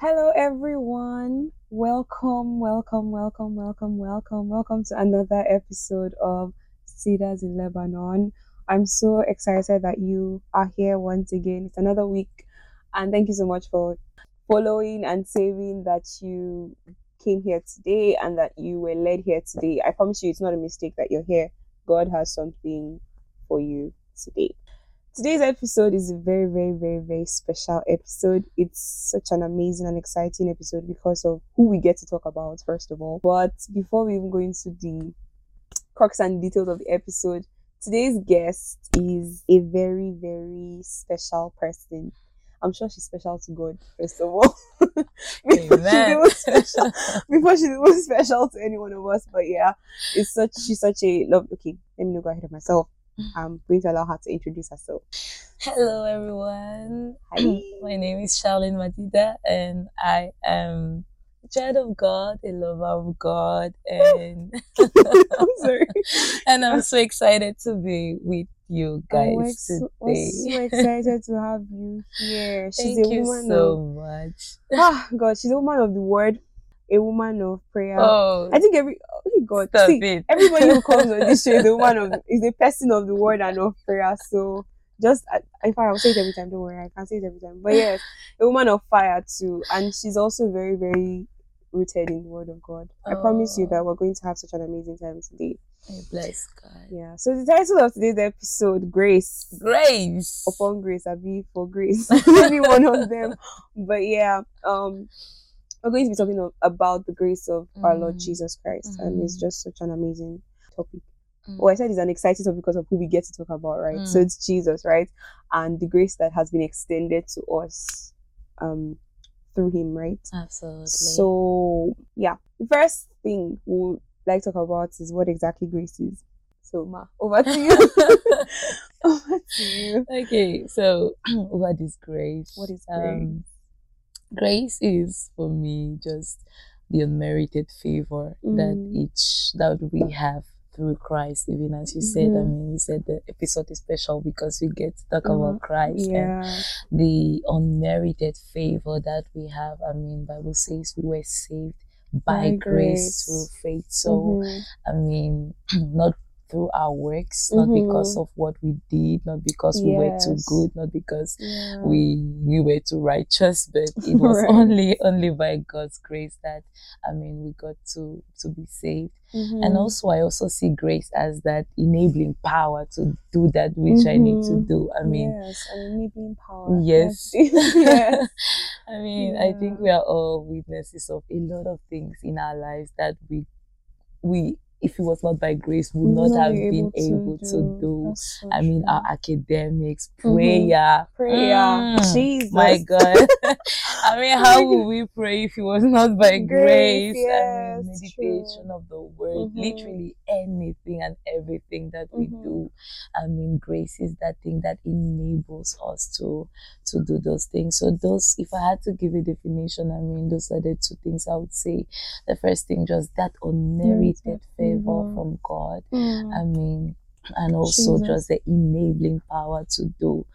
Hello, everyone. Welcome, welcome, welcome, welcome, welcome, welcome to another episode of Cedars in Lebanon. I'm so excited that you are here once again. It's another week, and thank you so much for following and saving that you came here today and that you were led here today. I promise you, it's not a mistake that you're here. God has something for you today. Today's episode is a very, very, very, very special episode. It's such an amazing and exciting episode because of who we get to talk about, first of all. But before we even go into the crux and details of the episode, today's guest is a very, very special person. I'm sure she's special to God, first of all. before, she's Amen. even special, before she's even special to any one of us. But yeah, it's such she's such a love. Okay, let me not go ahead of myself. I'm going to allow her to introduce herself. Hello, everyone. Hi. My name is Charlene Madida, and I am a child of God, a lover of God, and I'm sorry. and I'm so excited to be with you Oh, we're guys so, we're today. so excited to have you here. She's Thank a you woman so of much. ah God, she's a woman of the word, a woman of prayer. Oh, I think every oh God, see, it. everybody who comes on this show is a woman of is a person of the word and of prayer. So just I- in fact, I'll say it every time. Don't worry, I can say it every time. But yes, a woman of fire too, and she's also very very rooted in the word of God. I promise you Oh. that we're going to have such an amazing time today. I bless God. Yeah. So the title of today's episode, Grace. Grace. upon grace I'll be for grace maybe one of them but yeah um we're going to be talking of, about the grace of our lord Mm. jesus christ and it's Mhm. just such an amazing topic Mm. well i said it's an exciting topic because of who we get to talk about right so Mm. it's jesus right and the grace that has been extended to us um through him right Absolutely. so yeah the first thing we'll like to talk about is what exactly grace is so ma over to you over to you okay, so what is grace? What is Um, grace is for me just the unmerited favor that Mm. each that we have through Christ. Even as you said, I Mhm. mean, you said the episode is special because we get to talk Mhm. about Christ and the unmerited favor that we have. I mean, Bible says we were saved by, By grace. grace. through faith. So Mhm. I mean, not through our works, not because Mhm. of what we did, not because we were too good, not because yeah. we we were too righteous, but it was Right. only only by God's grace that I mean we got to to be saved. And Mhm. also I also see grace as that enabling power to do that which I need to Mhm. do. I mean yes, enabling power. Yes. yes. I mean, I think we are all witnesses of a lot of things in our lives that we we if it was not by grace would We not have be been able to do. That's so I mean, true. our academics, prayer, prayer. Mm, Jesus. my God. I mean, how would we pray if it was not by Grace, grace? yes, I mean, meditation true. of the word, Mhm. literally anything and everything that we Mhm. do. I mean, grace is that thing that enables us to to do those things. So those, if I had to give a definition, I mean, those are the two things I would say. The first thing, just that unmerited Merited favor favor. from God. Mm. I mean, and also Jesus. just the enabling power to do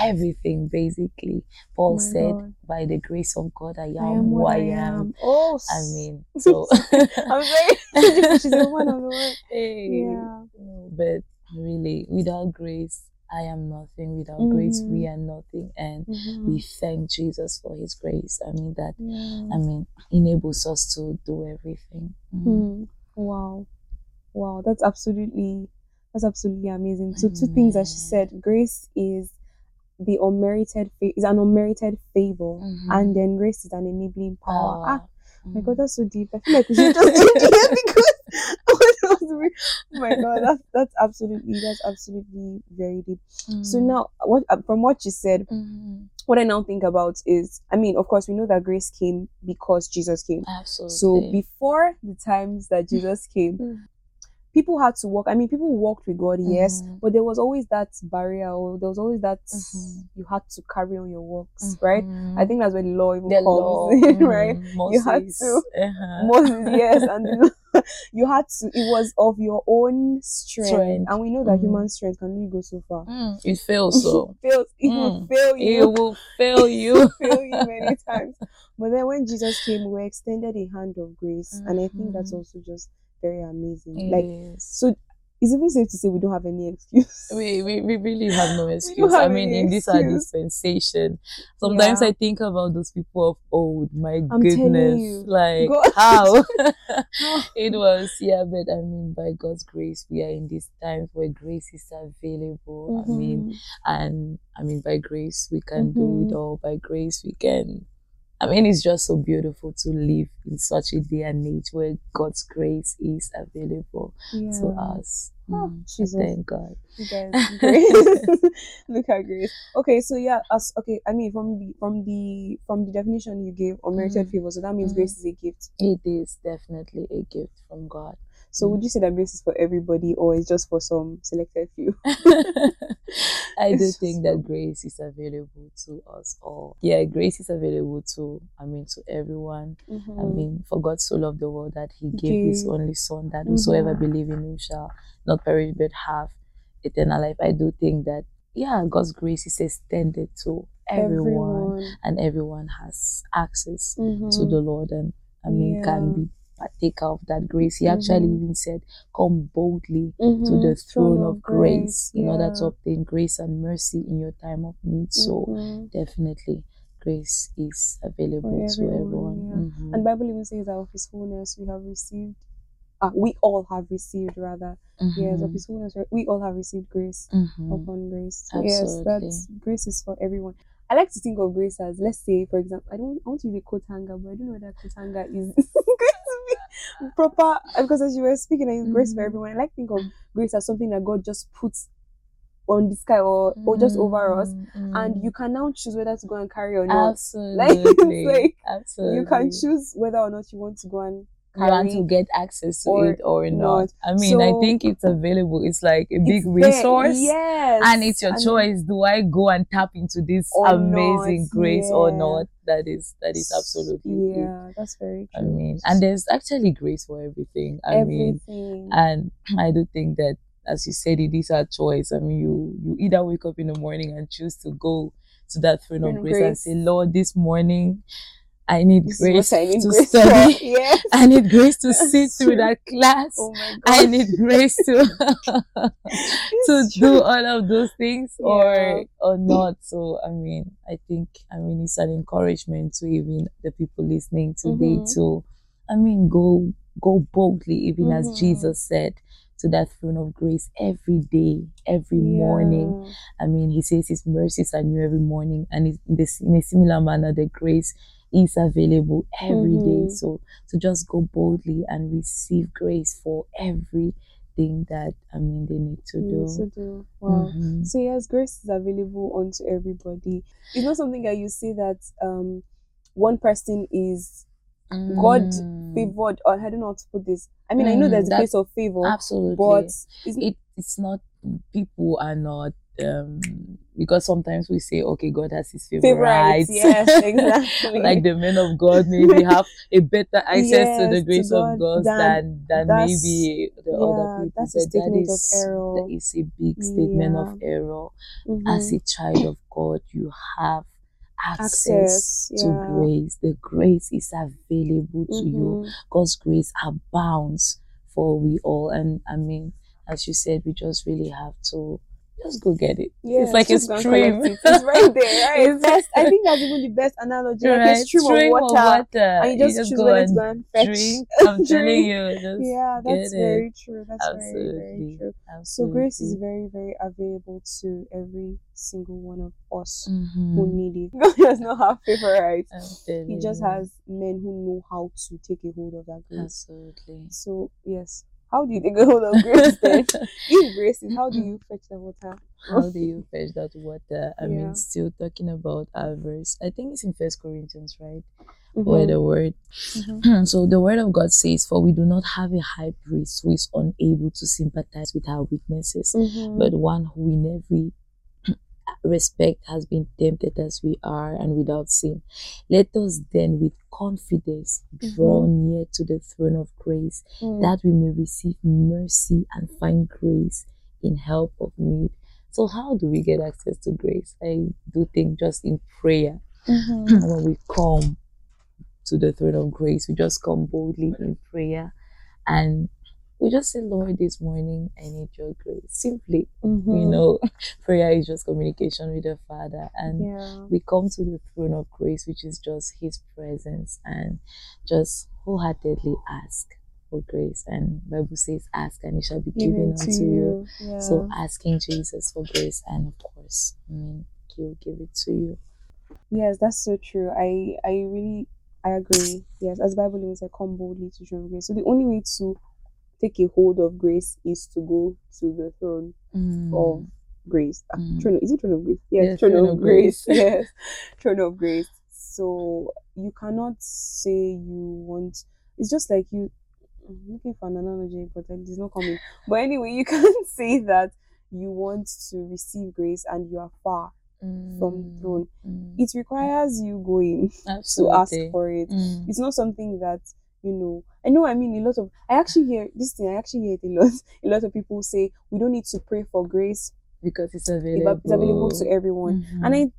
everything basically. Paul My said, God. By the grace of God, I am, I am who I I am. am. Oh, I mean, so I'm very. She's a woman of the word. hey, Yeah. but really, without grace, I am nothing. Without grace, we Mhm. are nothing. And Mhm. we thank Jesus for his grace. I mean, that, Yeah. I mean, enables us to do everything. Mhm. Hmm. Wow. Wow. That's absolutely that's absolutely amazing. So two things that she said. Grace is the unmerited fa- is an unmerited favor. Mhm. And then grace is an enabling power. Ah, Power. my god, that's so deep. I feel like we should just end here because what else do we- oh my god, that's that's absolutely that's absolutely very deep. So Mhm. now what uh, from what you said, Mhm. what I now think about is I mean, of course we know that grace came because Jesus came. Absolutely. So before the times that Jesus came, Mm. People had to walk. I mean, people walked with God, yes, Mhm. but there was always that barrier, or there was always that Mhm. you had to carry on your works, right? I Mhm. think that's where the law even the comes, law, in, right? You had to- uh-huh. Moses, yes, and the, you had to. It was of your own strength, Strength. and we know that Mhm. human strength can only go so far. Mm, it fails so. it fails. It will fail you. it will fail you. fail you many times. But then when Jesus came, we extended a hand of grace, and I think that's also just very amazing. Like is. so, it's even safe to say we don't have any excuse. we, we, we really have no excuse. I mean, in this our dispensation, sometimes Yeah. I think about those people of old. My I'm goodness, you. like God. how it was. Yeah, but I mean, by God's grace, we are in these times where grace is available. I mean, Mhm. and I mean, by grace we can do it Mhm. all. By grace we can. I mean, it's just so beautiful to live in such a day and age where God's grace is available yeah. to us. Oh, Mm, Jesus. Thank God. You guys, Grace. Look at Grace. Okay, so yeah, as okay, I mean from the from the from the definition you gave, unmerited Mhm. favor, so that means Mhm. grace is a gift. It is definitely a gift from God. So would you say that grace is for everybody or it's just for some selected few? I do think that grace is available to us all. Yeah, grace is available to, I mean, to everyone. I Mhm. mean, for God so loved the world that he gave his only son, that whosoever Mhm. believe in him shall not perish but have eternal life. I do think that, yeah, God's grace is extended to everyone, and everyone has access to Mhm. the Lord and I mean can be partaker of that grace. He actually Mhm. even said, Come boldly to Mhm. the throne of grace in order to yeah. obtain grace and mercy in your time of need. So Mhm. definitely grace is available to everyone, everyone. yeah. Mhm. And Bible even says that of his fullness we have received ah, we all have received rather. Yes, of Mhm. his fullness we all have received grace. Mhm. upon grace. So yes, that's grace is for everyone. I like to think of grace as let's say, for example, I don't I want to use a coat hanger, but I don't know what that coat hanger is. grace to be proper because as you were speaking, I use grace for Mhm. everyone. I like think of grace as something that God just puts on the sky or, or just over us, Mm, and you can now choose whether to go and carry or not. absolutely, like, absolutely. You can choose whether or not you want to go and want to get access to or it or not. I mean, I think it's available. It's like a big It's there- resource. Yes, and it's your and- choice. Do I go and tap into this amazing not, grace or not? That is that is absolutely it. yeah. That's very I mean, and there's actually grace for everything. I mean, and I do think that, as you said, it is our choice. I mean, you you either wake up in the morning and choose to go to that throne of of grace, and say, Lord, this morning I need This grace I need to grace study. for. Yes. I need grace to That's sit through that class. Oh. I need grace to to It's do all of those things Yeah. or or not. So I mean, I think I mean it's an encouragement to even the people listening today Mhm. to I mean go go boldly, even as Mhm. Jesus said, to that throne of grace every day, every morning. I mean, he says his mercies are new every morning, and in, this, in a similar manner, the grace is available every day. Mhm. So to just go boldly and receive grace for everything that I mean they need to do. need to do. Wow. Mhm. So yes, grace is available unto everybody. It's not something that you say that um one person is God Mm, favored or I don't know how to put this. I mean I know Mm, there's a place of favor, absolutely, but it's it it's not people are not um because sometimes we say okay God has his favorites. favorites. Yes, exactly. like the men of God maybe have a better access to the Yes, to grace of God God than- than than maybe the yeah, other people. that's a but that statement of is error. that is a big statement of error. As Mhm. a child of God, you have access, access, to yeah. grace. The grace is available to you. Mhm. God's grace abounds for we all. And I mean, as you said, we just really have to just go get it. Yeah, it's like a just stream. it. It's right there, right? It's- best, I think that's even the best analogy. Like Right, a stream, of water, and you just, choose go whether to and go and fetch. drink. I'm telling you, just Yeah, that's it. very true. That's very, very Absolutely. So grace is very, very available to every single one of us who Mhm. need it. God does not have favorites. He just has men who know how to take a hold of that grace. absolutely. So yes, how do a hold of grace then? if grace is, how do you fetch the water? How do you fetch that water? I Yeah. mean, still talking about our verse. I think it's in First Corinthians, right? Where Mhm. the word Mhm. so the word of God says, For we do not have a high priest who is unable to sympathize with our weaknesses, Mhm. but one who in every respect has been tempted as we are and without sin. Let us then with confidence draw near to the throne of grace Mm. that we may receive mercy and find grace in help of need. So, how do we get access to grace? I do think just in prayer, Mhm. when we come to the throne of grace, we just come boldly in prayer and we just say, Lord, this morning I need your grace. Simply, you Mhm. know, prayer is just communication with the Father. And Yeah. we come to the throne of grace, which is just His presence, and just wholeheartedly ask for grace. And Bible says, "Ask, and it shall be given Given to unto you." you. Yeah. So asking Jesus for grace, and of course, I mean, He'll give it to you. Yes, that's so true. I I really I agree. Yes, as the Bible even said, come boldly to throne grace. So the only way to take a hold of grace is to go to the throne of grace. Ah, Mm. Throne, is it throne of grace? Yes, Yes, throne, throne of grace. grace. yes, throne of grace. So you cannot say you want. It's just like you. I'm looking for an analogy, but it is not coming. But anyway, you can't say that you want to receive grace and you are far from the throne. Mm. It requires you going to ask for it. Mm. It's not something that you know. I know. I mean, a lot of. I actually hear this thing. I actually hear it a lot. A lot of people say we don't need to pray for grace. because it's available. It's available to everyone, Mhm. and I,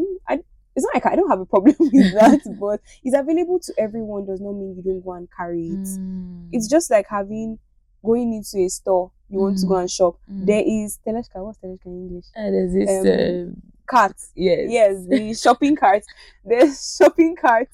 mm, I. It's not like I don't have a problem with that, but it's available to everyone does not mean you don't go and carry it. Mm. It's just like having going into a store. You want to go Mhm. and shop. Mm. There is teleshka. What's teleshka in English? And there's this um, um, Cart. yes. yes the shopping cart there's shopping cart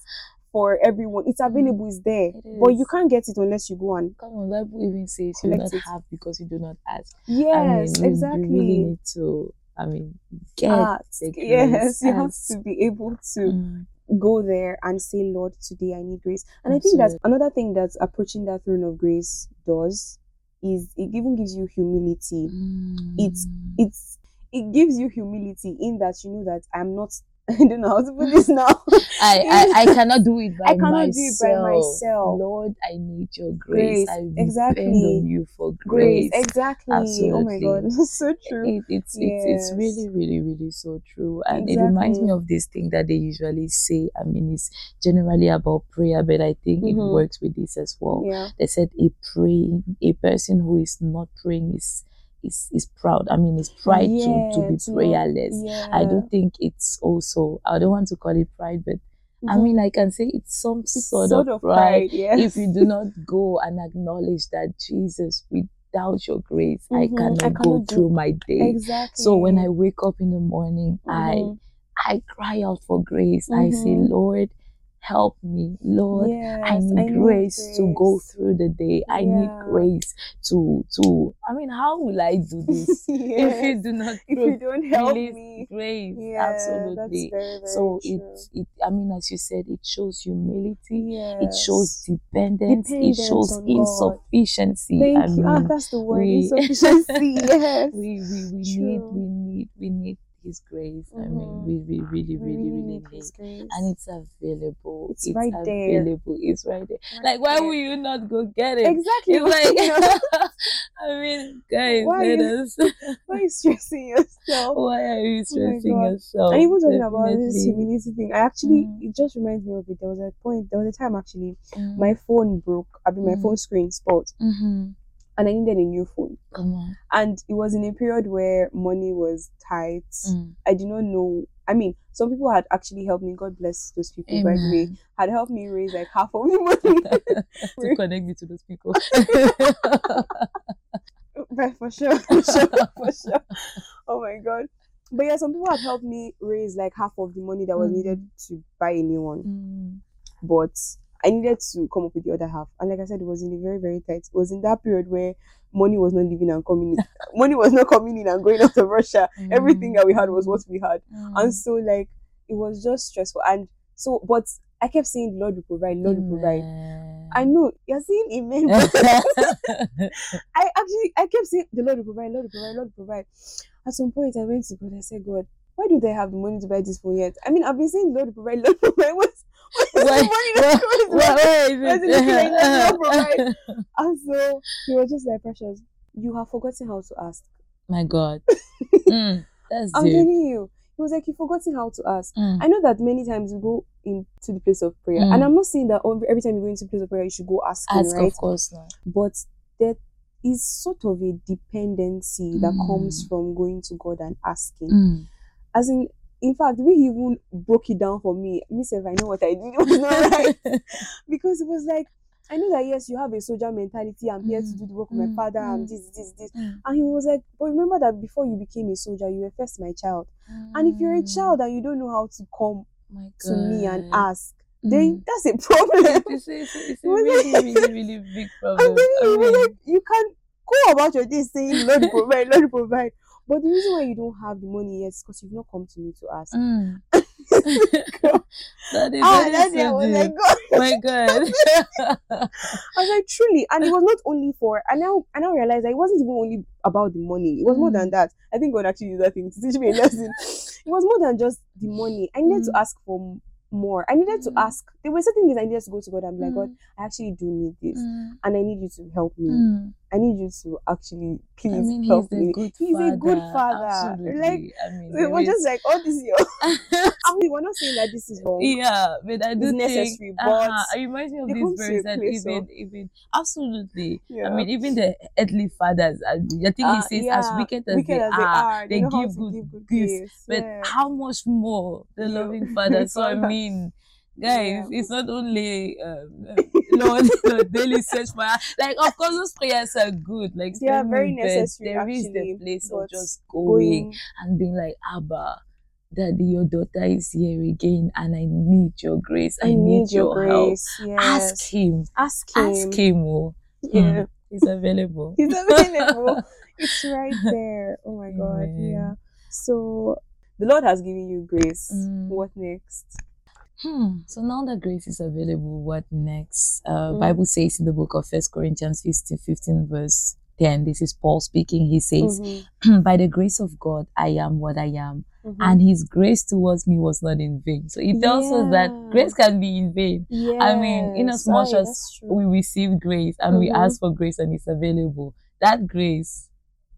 for everyone it's available it's there It but you can't get it unless you go and Come on, Bible even says you do not it. have because you do not ask. yes I mean, you, exactly you really need to. I mean, get ask yes you have to be able to Mm. go there and say lord today i need grace and i think that's another thing that approaching that throne of grace does is it even gives you humility It's- Mm. it's it gives you humility in that you know that i'm not i don't know how to put this now I, I, I cannot do it by myself. I cannot myself. do it by myself. Lord, I need your grace. Grace, I depend exactly. on you for grace grace. exactly oh my god Absolutely. that's so true It, it's, it's it's really really really so true and it reminds me of this thing that they usually say i mean it's generally about prayer but i think it Mhm. works with this as well yeah they said a praying a person who is not praying is is, is proud i mean it's pride to, to be to prayerless yeah i don't think it's also i don't want to call it pride but i Mhm. mean i can say it's some It's sort, of pride yes if you do not go and acknowledge that jesus without your grace i Mhm, cannot I go do- through my day exactly so when I wake up in the morning, I Mhm. I cry out for grace. I say, Mhm. Lord, help me. Lord, I yes, need grace to go through the day. I need grace to to I mean, how will I do this if you do not if you don't help me grace? yeah Absolutely. very, very so true. it it I mean as you said, it shows humility. yes. It shows dependence. Dependence it shows insufficiency. thank I you ah mean, that's the word we- insufficiency yes we we, we need we need we need his grace i mean we, we really we really really need need His grace. and it's available It's right there. available it's right there Right like why there. will you not go get it exactly it's like you know, i mean guys Why let you- us why are you stressing yourself why are you stressing God. yourself and even talking about this humility thing, I actually Mm. it just reminds me of it. There was a point, there was a time actually, Mm, my phone broke. I mean, my Mm. phone screen spoiled, mhm. And I needed a new phone. come on And it was in a period where money was tight. Mm. I did not know. I mean, some people had actually helped me. God bless those people. By the way, had helped me raise like half of the money. to connect me to those people but for sure, for sure, for sure. Oh my god. But yeah, some people had helped me raise like half of the money that was Mm. needed to buy a new one. Mm. but I needed to come up with the other half. And like I said, it was in a very, very tight. It was in that period where money was not leaving and coming in. money was not coming in and going out of Russia. Everything that we had was what we had. Mm. And so like it was just stressful. And so but I kept saying Lord will provide, Lord will provide. I know you're saying amen. I actually I kept saying the Lord will provide, Lord will provide, Lord will provide. At some point I went to God, I said, God, why don't I have the money to buy this phone yet? I mean, I've been saying Lord will provide, Lord will provide. What's Why- the money that's coming Why- why is Where's it- the looking like Lord provide? And so he was just like, Precious, you have forgotten how to ask. My God. Mm. That's I'm telling you. He was like, You've forgotten how to ask. Mm. I know that many times we go into the place of prayer, Mm. and I'm not saying that every time you go into the place of prayer, you should go asking, Ask, right? of course not. But there is sort of a dependency that comes Mm. from going to God and asking. Mm. As in, in fact, he even broke it down for me, myself, I know what I did was not right because it was like. I know that yes, you have a soldier mentality. I'm here to do the work of my mm, father. I'm mm. this, this, this. Mm. And he was like, but remember that before you became a soldier, you were first my child. And if you're a child and you don't know how to come My to me and ask, then that's a problem. It's, it's, it's a really, really, really big problem. And then I mean, like, you can go about your day saying, Lord provide, Lord provide. But the reason why you don't have the money yet is because you've not come to me to ask. mm. that is, ah, that is so was like, God. My God. I was like, truly. And it was not only for, I now, I now realize that it wasn't even only about the money. It was more than Mm. that. I think God actually used that thing to teach me a lesson. it was more than just the money. I needed Mm. to ask for more. I needed to Mm. ask. There were certain things I needed to go to God and be like, God, Mm. I actually do need this. Mm. And I need you to help me. I need you to actually please I mean, help he's me. a good He's father. a good father. Absolutely. Like, I mean, So it there was is- just like all this year. I mean, we're not saying that this is wrong. yeah, but I do necessary, think but uh-huh, it reminds me of this verse that even of- even absolutely. Yeah. I mean, even the earthly fathers, I, think he Uh, says, as wicked as wicked they as they are, are, they give good give good gifts. gifts. But yeah. how much more the loving father? So I mean, guys, Yeah. it's not only um, Lord, Lord, daily search for like of course those prayers are good, like They are very necessary, There is actually, the place of just going going and being like, Abba, Daddy, your daughter is here again, and I need your grace. I, I need your help. grace. Yes. Ask him. Ask him. Ask him. Oh, Yeah. Hmm. he's available. He's available. it's right there. Oh my god. Amen. Yeah. So the Lord has given you grace. Mm. What next? Hmm. So now that grace is available, what next? Uh, Mm. Bible says in the book of First Corinthians 15, 15 verse 10, this is Paul speaking. He says, Mhm, By the grace of God, I am what I am. mhm. And his grace towards me was not in vain. So it tells us that grace can be in vain. I mean, in as much as we receive grace and we Mhm. ask for grace and it's available, that grace,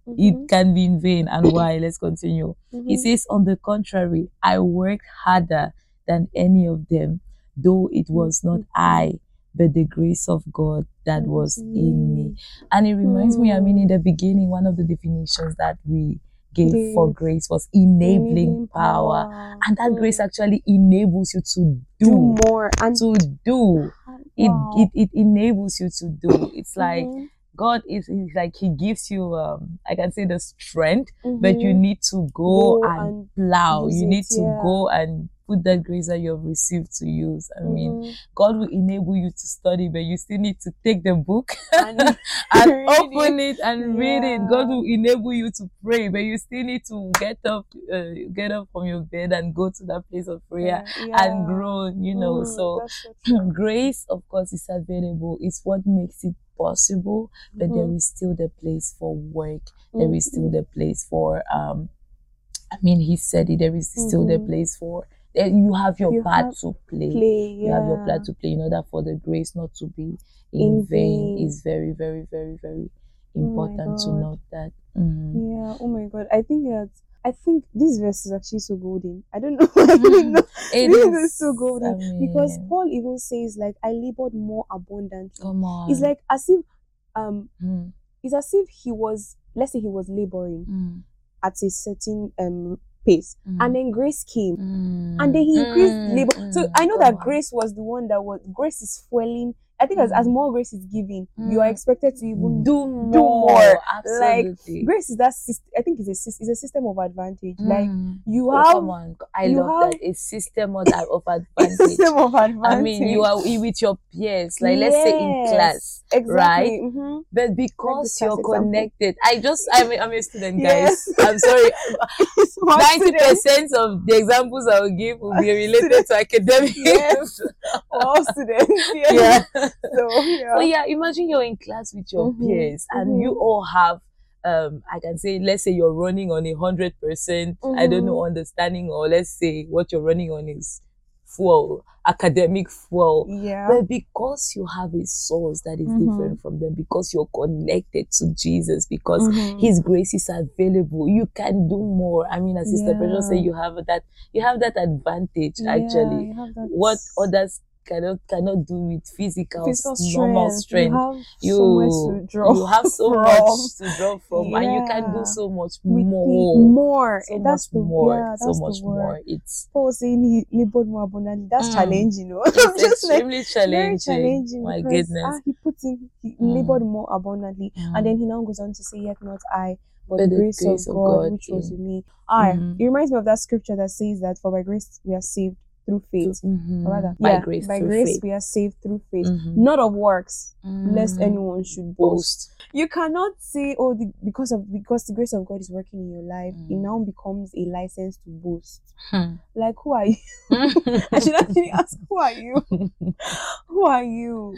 it can be in vain. And why? Let's continue. He mhm. says, on the contrary, I worked harder than any of them, though it was not. I, but the grace of God that was in me. me. And it reminds me, I mean, Mm. in the beginning, one of the definitions that we gave for grace was enabling, Enabling power. And that Mm. grace actually enables you to do do, more and to do. It, Wow. it it enables you to do. It's like Mhm, God is, is like He gives you um I can say the strength, but you need to go, Go and, and plow. You need it, to yeah. go and put that grace that you have received to use. I mean, Mhm. God will enable you to study, but you still need to take the book And and open it and read it. God will enable you to pray, but you still need to get up, uh, get up from your bed and go to that place of prayer Yeah. and grow. You know, Mm, so so grace, of course, is available. It's what makes it possible, but there Mhm. is still the place for work. There is still Mhm. the place for um. I mean, he said it. There is still the Mhm. place for. You have your You part to play. Play. You have your part to play in order for the grace not to be in, In vain. vain. Is very, very, very, very Oh important to note that. Mhm. Yeah. Oh my god. I think that I think this verse is actually so golden. I don't know. I don't know. It this is so golden I because Paul even says like I labored more abundantly. come on. It's like as if um Mm, it's as if he was let's say he was laboring mm, at a certain um pace. Mm, and then grace came. Mm, and then he increased mm, labor. So mm, I know come that grace was the one that was grace is fueling. I think as, as Mm. more grace is given, you are Mm. expected to even do more. do more. Like, Absolutely. grace is that system. I think it's a it's a system of advantage. Like Mm. you Oh, have come on. I love have- that. A system of, of a advantage. system of advantage. I mean, you are with your peers, like let's say in class, exactly. right? mhm. but because you're example. connected, I just, I'm a, I'm a student, Yes. guys. I'm sorry. Ninety percent of the examples I will give will be related to academics. Yes. all students. Yeah. yeah. So yeah. So yeah, imagine you're in class with your Mhm, peers and you mhm. all have um I can say let's say you're running on a hundred percent I don't know Mm-hmm. understanding or let's say what you're running on is fuel, academic fuel. Yeah. But because you have a source that is Mhm. different from them, because you're connected to Jesus, because Mhm. his grace is available, you can do more. I mean, as Sister Precious said, you have that you have that advantage Yeah, actually. that What others cannot cannot do with physical, physical normal strength. strength. You have You, somewhere to draw. you have so from. much to draw from, and you can do so much with more. more. so that's much the more. yeah, that's so the much word. more. It's Paul saying he labored more abundantly. That's Mm. challenging, you know. it's like extremely very challenging. challenging. My because, goodness. Ah, he put in he Mm. labored more abundantly, and Mm. then he now goes on to say, "Yet not I, but, the grace, of, God, which was in- with me." Ah, Mhm. it reminds me of that scripture that says that for by grace we are saved through faith. Mhm. Rather, by yeah, grace, by grace faith. we are saved through faith, Mhm. not of works, lest Mm. anyone should boast. boast. You cannot say, "Oh, the, because of because the grace of God is working in your life," it Mm. now becomes a license to boast. Hmm. Like, who are you? I should actually ask, who are you? Who are you?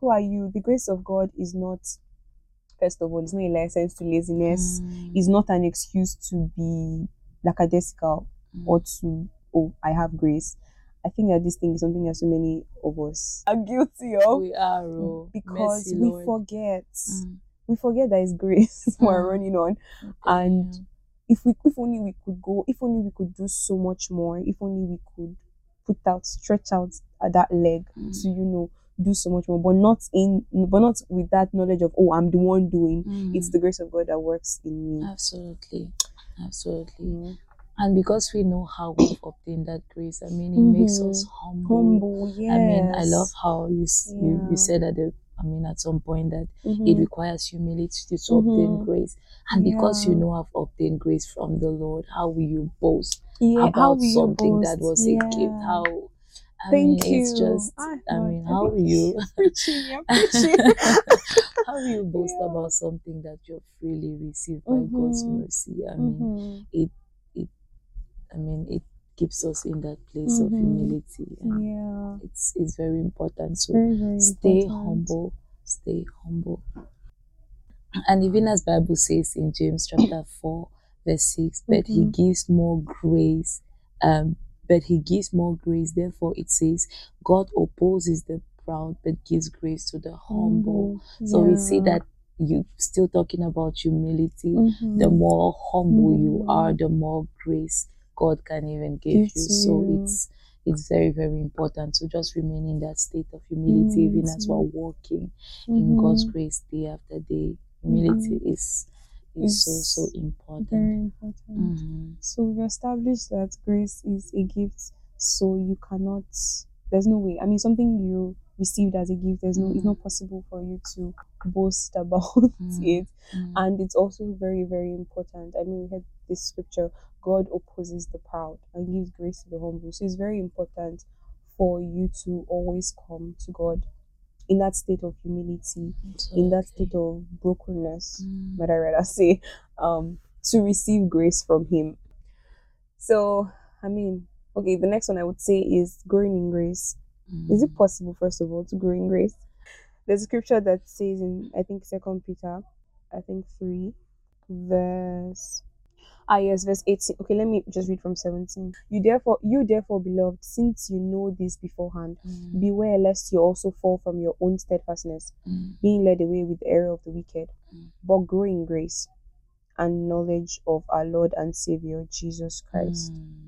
Who are you? The grace of God is not, first of all, it's not a license to laziness. Mm. It's not an excuse to be lackadaisical or to, oh, I have grace. I think that this thing is something that so many of us are guilty of we are oh, because mercy, we Lord. forget. Mm. We forget that it's grace we're Mm. running on. I'm And you. if we if only we could go, if only we could do so much more, if only we could put out, stretch out that leg Mm. to, you know, do so much more, but not in but not with that knowledge of oh I'm the one doing. It's Mm. the grace of God that works in me. absolutely, absolutely. And because we know how we've obtained that grace, I mean, it makes us humble. Humble, yes. I mean, I love how you s you, you said at the, I mean, at some point that it Mhm. requires humility to, obtain Mhm. grace. And because you know I've obtained grace from the Lord, how will you boast yeah, about how will you something that boast? was a gift? How I Thank mean, it's you. just Ah, I Lord, mean, I how will you preaching, how will you boast Yeah. about something that you've freely received by God's Mhm. mercy? I mean, Mhm. it it I mean it keeps us in that place of Mhm. humility and Yeah. it's it's very important to Very, very stay important. humble stay humble and even as bible says in james chapter 4 verse 6 but he gives more grace um but he gives more grace therefore it says god opposes the proud but gives grace to the humble so we see that you still talking about humility the Mhm. more humble you Mhm. are the more grace god can even give you so it's it's very very important to just remain in that state of humility even as we're walking in god's Mhm. grace day after day humility is is so so important Very important. Mhm. So we've established that grace is a gift, so you cannot. There's no way. I mean, something you received as a gift. There's no. It's Mhm. not possible for you to boast about Mhm. it, Mhm. and it's also very, very important. I mean, we had this scripture: God opposes the proud and gives grace to the humble. So it's very important for you to always come to God in that state of humility, in that state of brokenness Mm. might I rather say, um, to receive grace from Him. So, I mean, okay, the next one I would say is growing in grace. Is it Mm. possible, first of all, to grow in grace? There's a scripture that says in, I think, Second Peter, I think 3, verse. Ah yes, verse 18. Okay, let me just read from 17. You therefore, you therefore, beloved, since you know this beforehand, Mm. beware lest you also fall from your own steadfastness, Mm. being led away with the error of the wicked, Mm. but grow in grace and knowledge of our Lord and Savior Jesus Christ. Mm.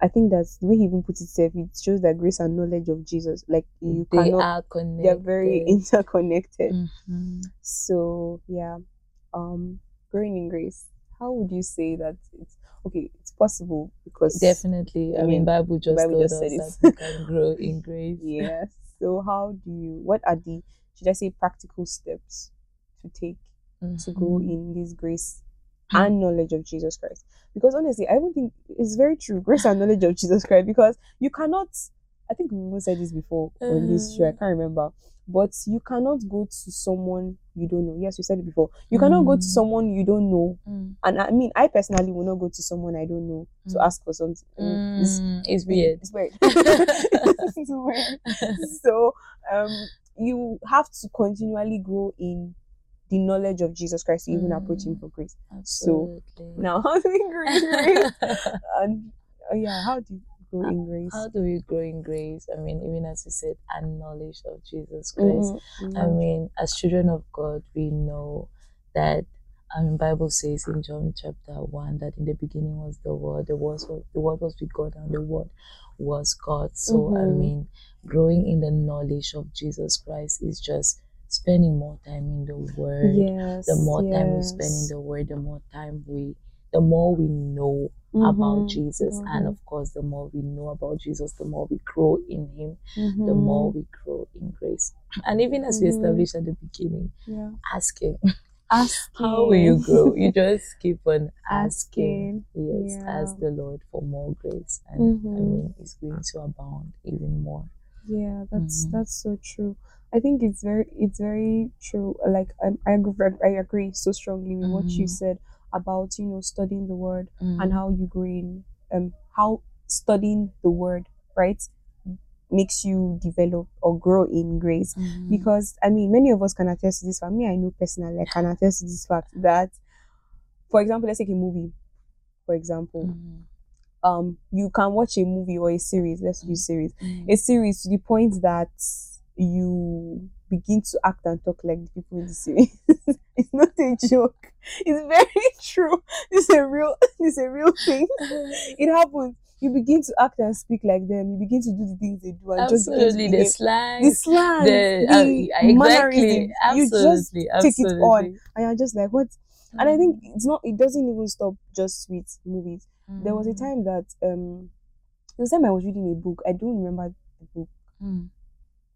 I think that's the way he even puts it. Self, it shows that grace and knowledge of Jesus, like you they cannot, are connected they're very interconnected. Mhm. So yeah, um, growing in grace. How would you say that it's okay? It's possible because Definitely. I, I mean, mean, Bible just Bible told just us said it. that we can grow in grace. yes. So how do you? What are the should I say practical steps to take to grow Mhm. in this grace and knowledge of Jesus Christ. Because honestly, I don't think it's very true, grace and knowledge of Jesus Christ. Because you cannot, I think we said this before on this show, I can't remember, but you cannot go to someone you don't know. Yes, we said it before. You cannot go to Mm. someone you don't know. Mm. And I mean, I personally will not go to someone I don't know to Mm. ask for something. It's- Mm, it's weird. It's weird. it's weird. So um, you have to continually grow in the knowledge of Jesus Christ to even approach Him Mm. for grace. Absolutely. Now, how do we grow in grace? And uh, yeah, how do you grow in grace? How do we grow in grace? I mean, even as you said, and knowledge of Jesus Christ. Mhm, I mean, as children of God, we know that I mean Bible says in John chapter one that in the beginning was the word, the word was the word was with God and the word was God. So I Mhm. mean, growing in the knowledge of Jesus Christ is just spending more time in the word. yes. The more time we spend in the word, the more time we the more we know about Mhm, Jesus. And mhm, of course, the more we know about Jesus, the more we grow in him, the mhm. more we grow in grace. And even as we Mhm. established at the beginning, yeah. asking Asking. how will you grow? You just keep on asking. Asking, Yes, yeah. ask the Lord for more grace. And I Mhm. mean it's going to abound even more. Yeah, that's Mhm. that's so true. I think it's very it's very true. Like I I agree, I agree so strongly with what you Mhm. said about you know studying the word and Mhm. how you grow in um how studying the word right makes you develop or grow in grace Mhm. because I mean many of us can attest to this fact. Me, I know personally I can attest to this fact that for example, let's take a movie, for example. Mhm. Um you can watch a movie or a series, let's use series Mhm. a series to the point that you begin to act and talk like the people in the series. it's not a joke. It's very true. It's a real it's a real thing. It happens. You begin to act and speak like them. You begin to do the things they do and just Absolutely, the behave. The slang, the, the, uh, exactly, mannerism. You just absolutely, take it on. and you're just like, what? And I think it's not. It doesn't even stop just with movies. There was a Mm. time that um, there was a time I was reading a book. I don't remember the book. Mm.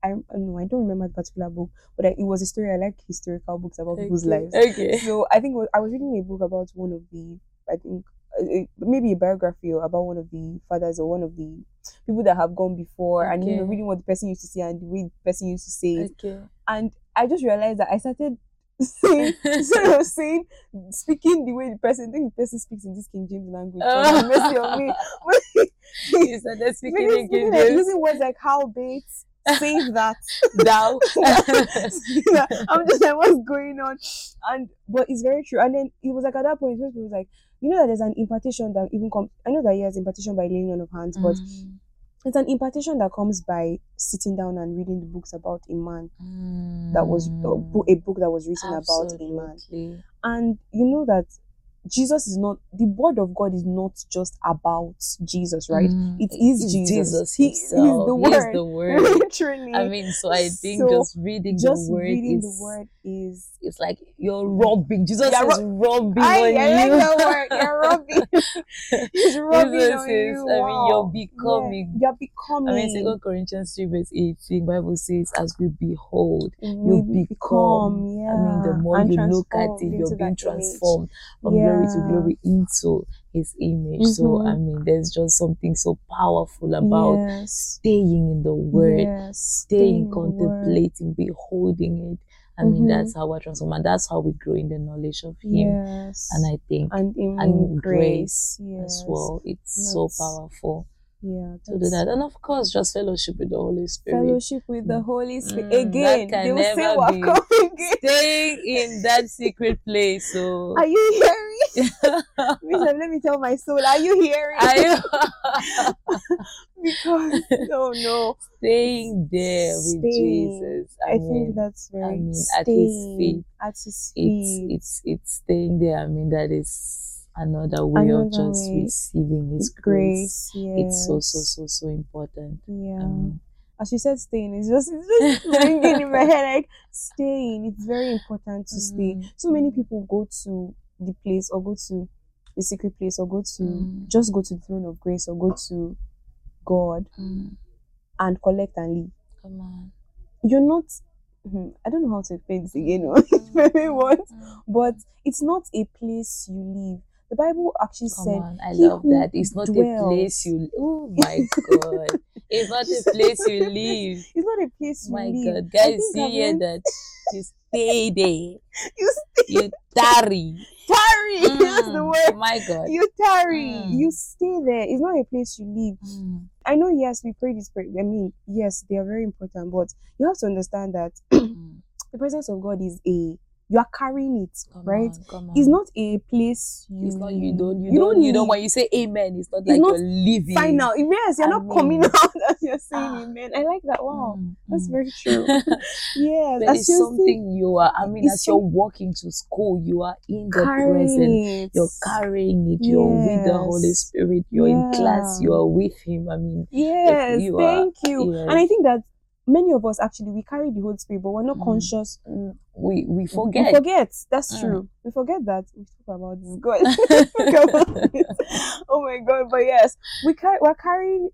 I no, I don't remember the particular book, but I, it was a story. I like historical books about people's lives. Okay. So I think I was reading a book about one of the, I think maybe a biography or about one of the fathers or one of the people that have gone before, okay. and you know, reading what the person used to say and the way the person used to say. Okay. And I just realized that I started saying, instead of saying, speaking the way the person, I think the person speaks in this King James language. Have mercy on me. you started speaking Speaking, in King James. using words like howbeit, save that. now I'm just like, what's going on? And but it's very true. And then it was like at that point, it was like, you know that there's an impartation that even comes. I know that yes, impartation by laying on of hands, but Mm. it's an impartation that comes by sitting down and reading the books about a man that was a book that was written about a man. And you know that Jesus is not the word of God is not just about Jesus, right? Mm. It is Jesus. Jesus He- he's himself. the He is the word. Literally. I mean, so I think So, just reading just the word reading is the word is it's like you're rubbing. Jesus Yeah, is rubbing I, on I you. like that word. You're rubbing. He's rubbing Jesus on is, you. I mean, you're becoming. Yeah, you're becoming. I mean, Second Corinthians three verse eighteen, Bible says, "As we behold, we you become." Yeah. I mean, the more and you look at it, you're being transformed from glory to glory into His image. So, I Mhm. mean, there's just something so powerful about yes. staying in the Word, Yes. staying, word. contemplating, beholding it. I mean, Mhm. that's how we transform, and that's how we grow in the knowledge of Him. Yes. And I think and in and grace, grace yes. as well, it's so powerful Yeah. to do that, and of course, just fellowship with the Holy Spirit. Fellowship with the Mm. Holy Spirit. Mm, that again, can they will say never what be. come again. Staying in that secret place. So, Are you hearing? Bishop, let me tell my soul. Are you hearing? Are you because no, no. staying there with Staying. Jesus? I, I, mean, think that's very. I mean, at his feet. At his it's feet. it's it's staying there. I mean, that is another way of just way. receiving His grace. grace. Yes. It's so so so so important. Yeah. Mean, As you said, staying is just it's just ringing in my head. Like staying, it's very important to stay. Mhm. So many people go to the place or go to the secret place or go to Mm. just go to the throne of grace or go to God mm, and collect and leave. come on. You're not. hmm, I don't know how to explain this again. very what, Mm. but it's not a place you live. The Bible actually Come said on, I love that. It's not a place you. Oh my god! It's not a place you live. it's not a place you My live. God, guys, see here that you stay there, You stay. you tarry. tarry. That's the Mm, word. My God. You tarry. Mm. You stay there. It's not a place you live. Mm, I know. Yes, we pray this prayer. I mean, yes, they are very important, but you have to understand that mm, the presence of God is a you are carrying it, Come right? on, come It's not a place you. It's not you don't you, you don't, don't you don't when you say amen, it's not It's like not you're living. final. Yes, you're I not coming out as you're saying Ah. amen. I like that. Wow, Mm, that's mm. very true. yes, There is something you are. I mean, as you're walking to school, you are in the it. You're carrying it. You're with the Holy Spirit. You're in class. You're with Him. I mean, Yes, you are- thank you. And I think that many of us actually we carry the Holy Spirit, but we're not Mm. conscious. mm, we we We forget. forget. That's Mm. true. We forget that. We talk about this. God. Talk about this. oh my God! But yes, we carry. We're carrying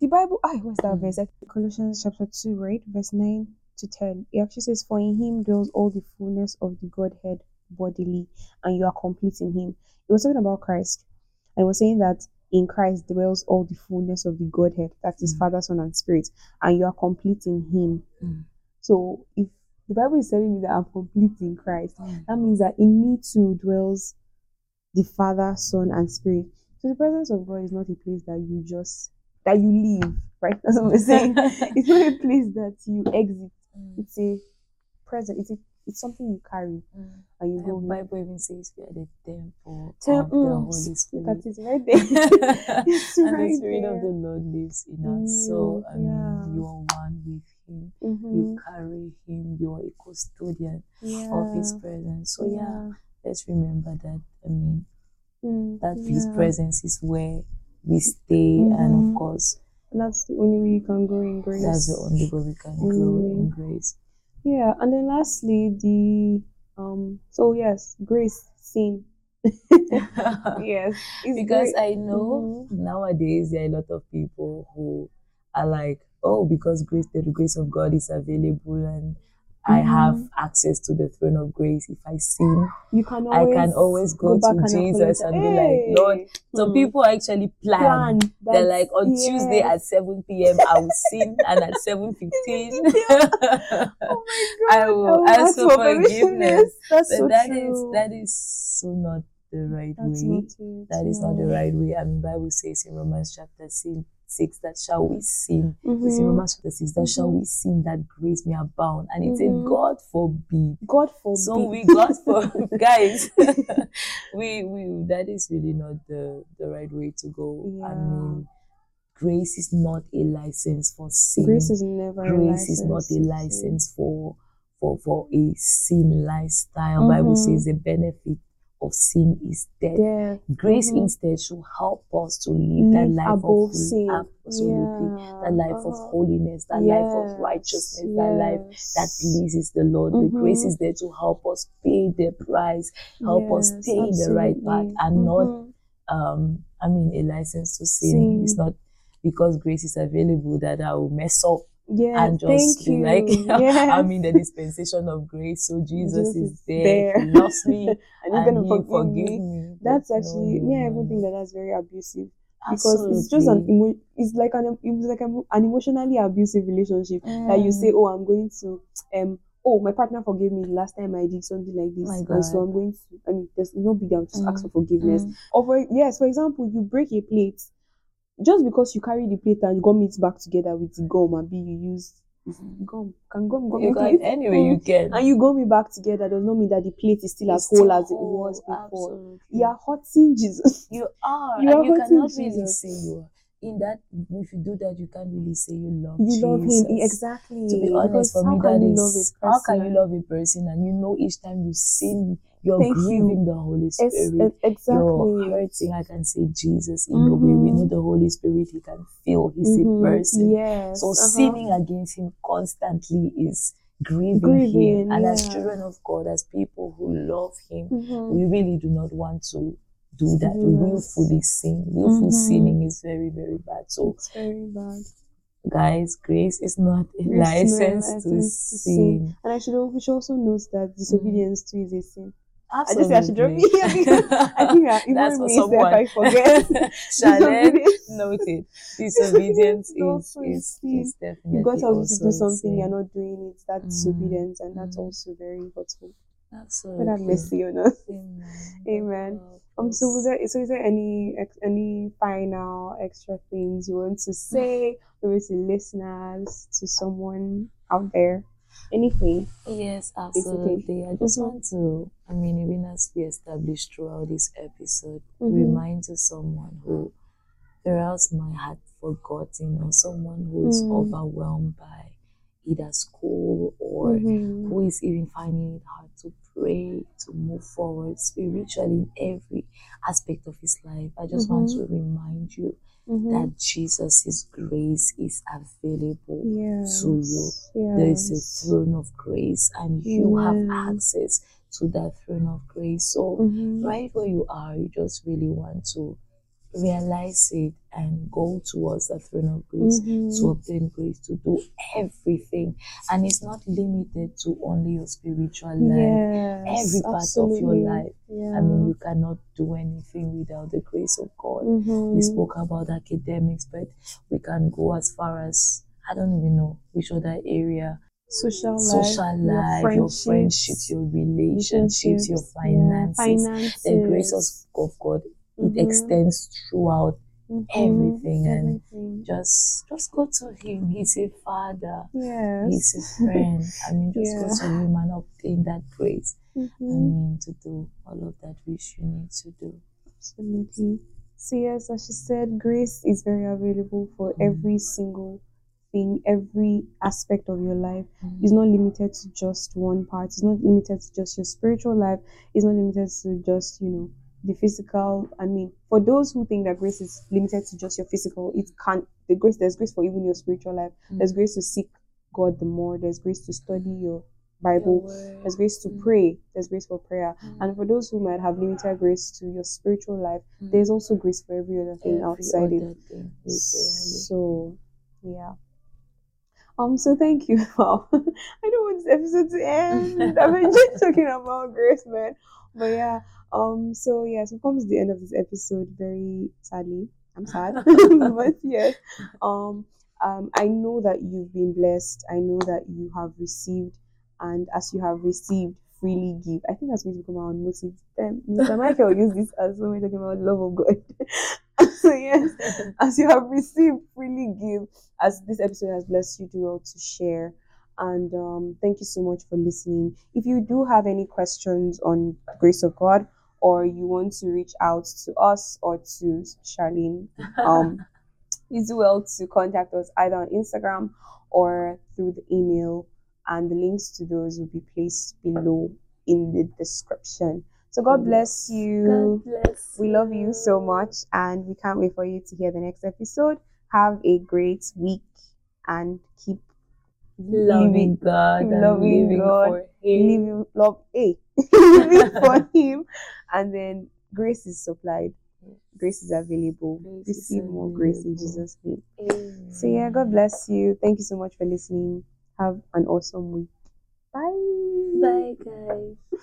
the Bible. I what's that Mm. verse? Colossians chapter two, right, verse nine to ten. It actually says, "For in Him dwells all the fullness of the Godhead bodily, and you are complete in Him." It was talking about Christ, and was saying that in Christ dwells all the fullness of the Godhead. That is Mm. Father, Son, and Spirit, and you are complete in Him. Mm. So if the Bible is telling me that I'm complete in Christ, Mm. that means that in me too dwells the Father, Son, and Spirit. So the presence of God is not a place that you just that you leave, right? That's what we're saying. it's not a place that you exit. Mm. It's a present. It's a, it's something you carry Mm. and you The go with. Bible even says we are the temple Tem- of the mm, Holy Spirit. at it right there. it's and right the Spirit there. of the Lord lives in us. So, I mean, yeah. you are one with Him. Mhm. You carry Him. You are a custodian of His presence. So, yeah, let's remember that. I mean, Mm, that His presence is where we stay. And Mhm. of course, That's the only way you can grow in grace. that's the only way we can grow in grace. Yeah, and then lastly, the um. So yes, grace, sin. yes, because great. I know nowadays there are a lot of people who are like, oh, because grace, the grace of God is available and I have Mhm. access to the throne of grace. If I sin, you can I can always go, back to and Jesus apologize. and be like, Lord, some hmm, people actually plan. They're like on Tuesday at 7 p.m. I will sin and at 7:15 Oh! I will ask for forgiveness. That's But so that is that is so not the right That's way. That is not the right way. I mean, Bible says in Romans chapter si- six that shall we sin. It's in Mhm. Romans chapter six that shall we sin that grace may abound, and it said, Mhm. God forbid. God forbid. So we God for guys, we we that is really not the the right way to go. I mean, grace is not a license for sin. grace is never. a grace is not a license for for for a sin lifestyle. Bible Mhm. says the benefit of sin is death. Grace Mhm. instead should help us to live that life above of sin. absolutely Yeah. that life of Uh-huh. holiness, that life of Yes, righteousness, that life that pleases the Lord. The grace Mhm. is there to help us pay the price, help us Yes, stay in the right path, and not Mhm. um I mean a license to sin. Sin. It's not because grace is available that I will mess up Yeah, and just thank be you. like yes. I'm in the dispensation of grace, so Jesus, Jesus is there. there. He loves me and and, you're gonna he forgive, me. That's actually no, me. I even think that that's very abusive because it's just an emo- it's like an it's like an, emotionally abusive relationship that you say, Mm. oh, I'm going to um. Oh, my partner forgave me last time I did something like this, My and so I'm going to. I mean, there's no big deal. Just ask Mm, for forgiveness. Mm. Or for yes, for example, you break a plate, just because you carry the plate and you gum it back together with the gum, and be you use gum. Can gum gum You can anyway Mm. you can. and you gum it back together does not mean that the plate is still as It's whole as it was before. Absolutely. You are hurting Jesus. You are, You and you cannot really say you are. In that, if you do that, you can't really say you love him. You love him exactly. To be honest, because for me, that a how can you love a person and you know each time you sin, you're Thank you. grieving the Holy Spirit. e- exactly. You're hurting. I can say Jesus in a way. We know Mhm. the Holy Spirit. He can feel. He's Mhm. a person. Yes. So uh-huh. sinning against him constantly is grieving, Grieving, him. And as children of God, as people who love him, Mhm. we really do not want to do that. That. Willfully sin. Willful Mhm. sinning is very, very bad. So It's very bad. guys, grace is not a not a license, to license to sin. sin. And I should we should also note that disobedience too is a sin. I just say I should drop Absolutely. me here because I think that even That's me someone. I forget. Shannon, noted. Disobedience is is, is, definitely You got tells to do something, you're not doing it. That's Mm, disobedience, and that's mm. also very hurtful. Absolutely. But have mercy on us. Amen. Amen. Um. So, was there? So, is there any ex- any final extra things you want to say, maybe to listeners, to someone out there? Anything. Yes, Basically. absolutely. I just Mhm. want to, I mean, even as we established throughout this episode, Mhm. remind to someone who perhaps might have forgotten or someone who is Mm. overwhelmed by either school or Mhm. who is even finding it hard to pray, to move forward spiritually in every aspect of his life. I just want Mhm. to remind you Mhm. that Jesus' grace is available yes. to you. There is a throne of grace, and you have access to that throne of grace. So, Mhm. right where you are, you just really want to realize it and go towards the throne of grace Mhm. to obtain grace to do everything. And it's not limited to only your spiritual life, Yes, every part of your life. Yeah. I mean, you cannot do anything without the grace of God. Mhm. We spoke about academics, but we can go as far as I don't even know which other area social life, social life, your friendships, your relationships, your yeah, finances. finances. The grace of God it Mhm. extends throughout everything and everything. just just go to him. He's a father. Yes. He's a friend. I mean just go to him and obtain that grace. I Mhm. mean to do all of that which you need to do. Absolutely. So yes, as she said, grace is very available for Mhm. every single thing, every aspect of your life. Mm. It's not limited to just one part. It's not limited to just your spiritual life. It's not limited to just, you know, the physical. I mean, for those who think that grace is limited to just your physical, it can't the grace there's grace for even your spiritual life. Mm. There's grace to seek God the more. There's grace to study your Your Bible. word. There's grace to Mm. pray. There's grace for prayer. Mm. And for those who might have limited grace to your spiritual life, Mm. there's also grace for every other thing Every outside it. thing. So, yeah. Um. So thank you. Wow. I don't want this episode to end. I've been just talking about grace, man. But yeah. Um. So yes, we've come to the end of this episode. Very sadly, I'm sad. but yes. Um. Um. I know that you've been blessed. I know that you have received, and as you have received, freely give. I think that's going to become our motive. Then Mr. Michael use this as when we're talking about love of God. so yes, as you have received, freely give. As this episode has blessed you, do well to share. And um, thank you so much for listening. If you do have any questions on grace of God, or you want to reach out to us or to Charlene, um, do well to contact us either on Instagram or through the email. And the links to those will be placed below in the description. So God bless you. God bless. We love you so much, and we can't wait for you to hear the next episode. Have a great week and keep Loving God and loving living God, living love a living for Him, and then grace is supplied. Grace is available. Grace is Receive more grace in. Jesus' name. Amen. So yeah, God bless you. Thank you so much for listening. Have an awesome week. Bye. Bye, guys.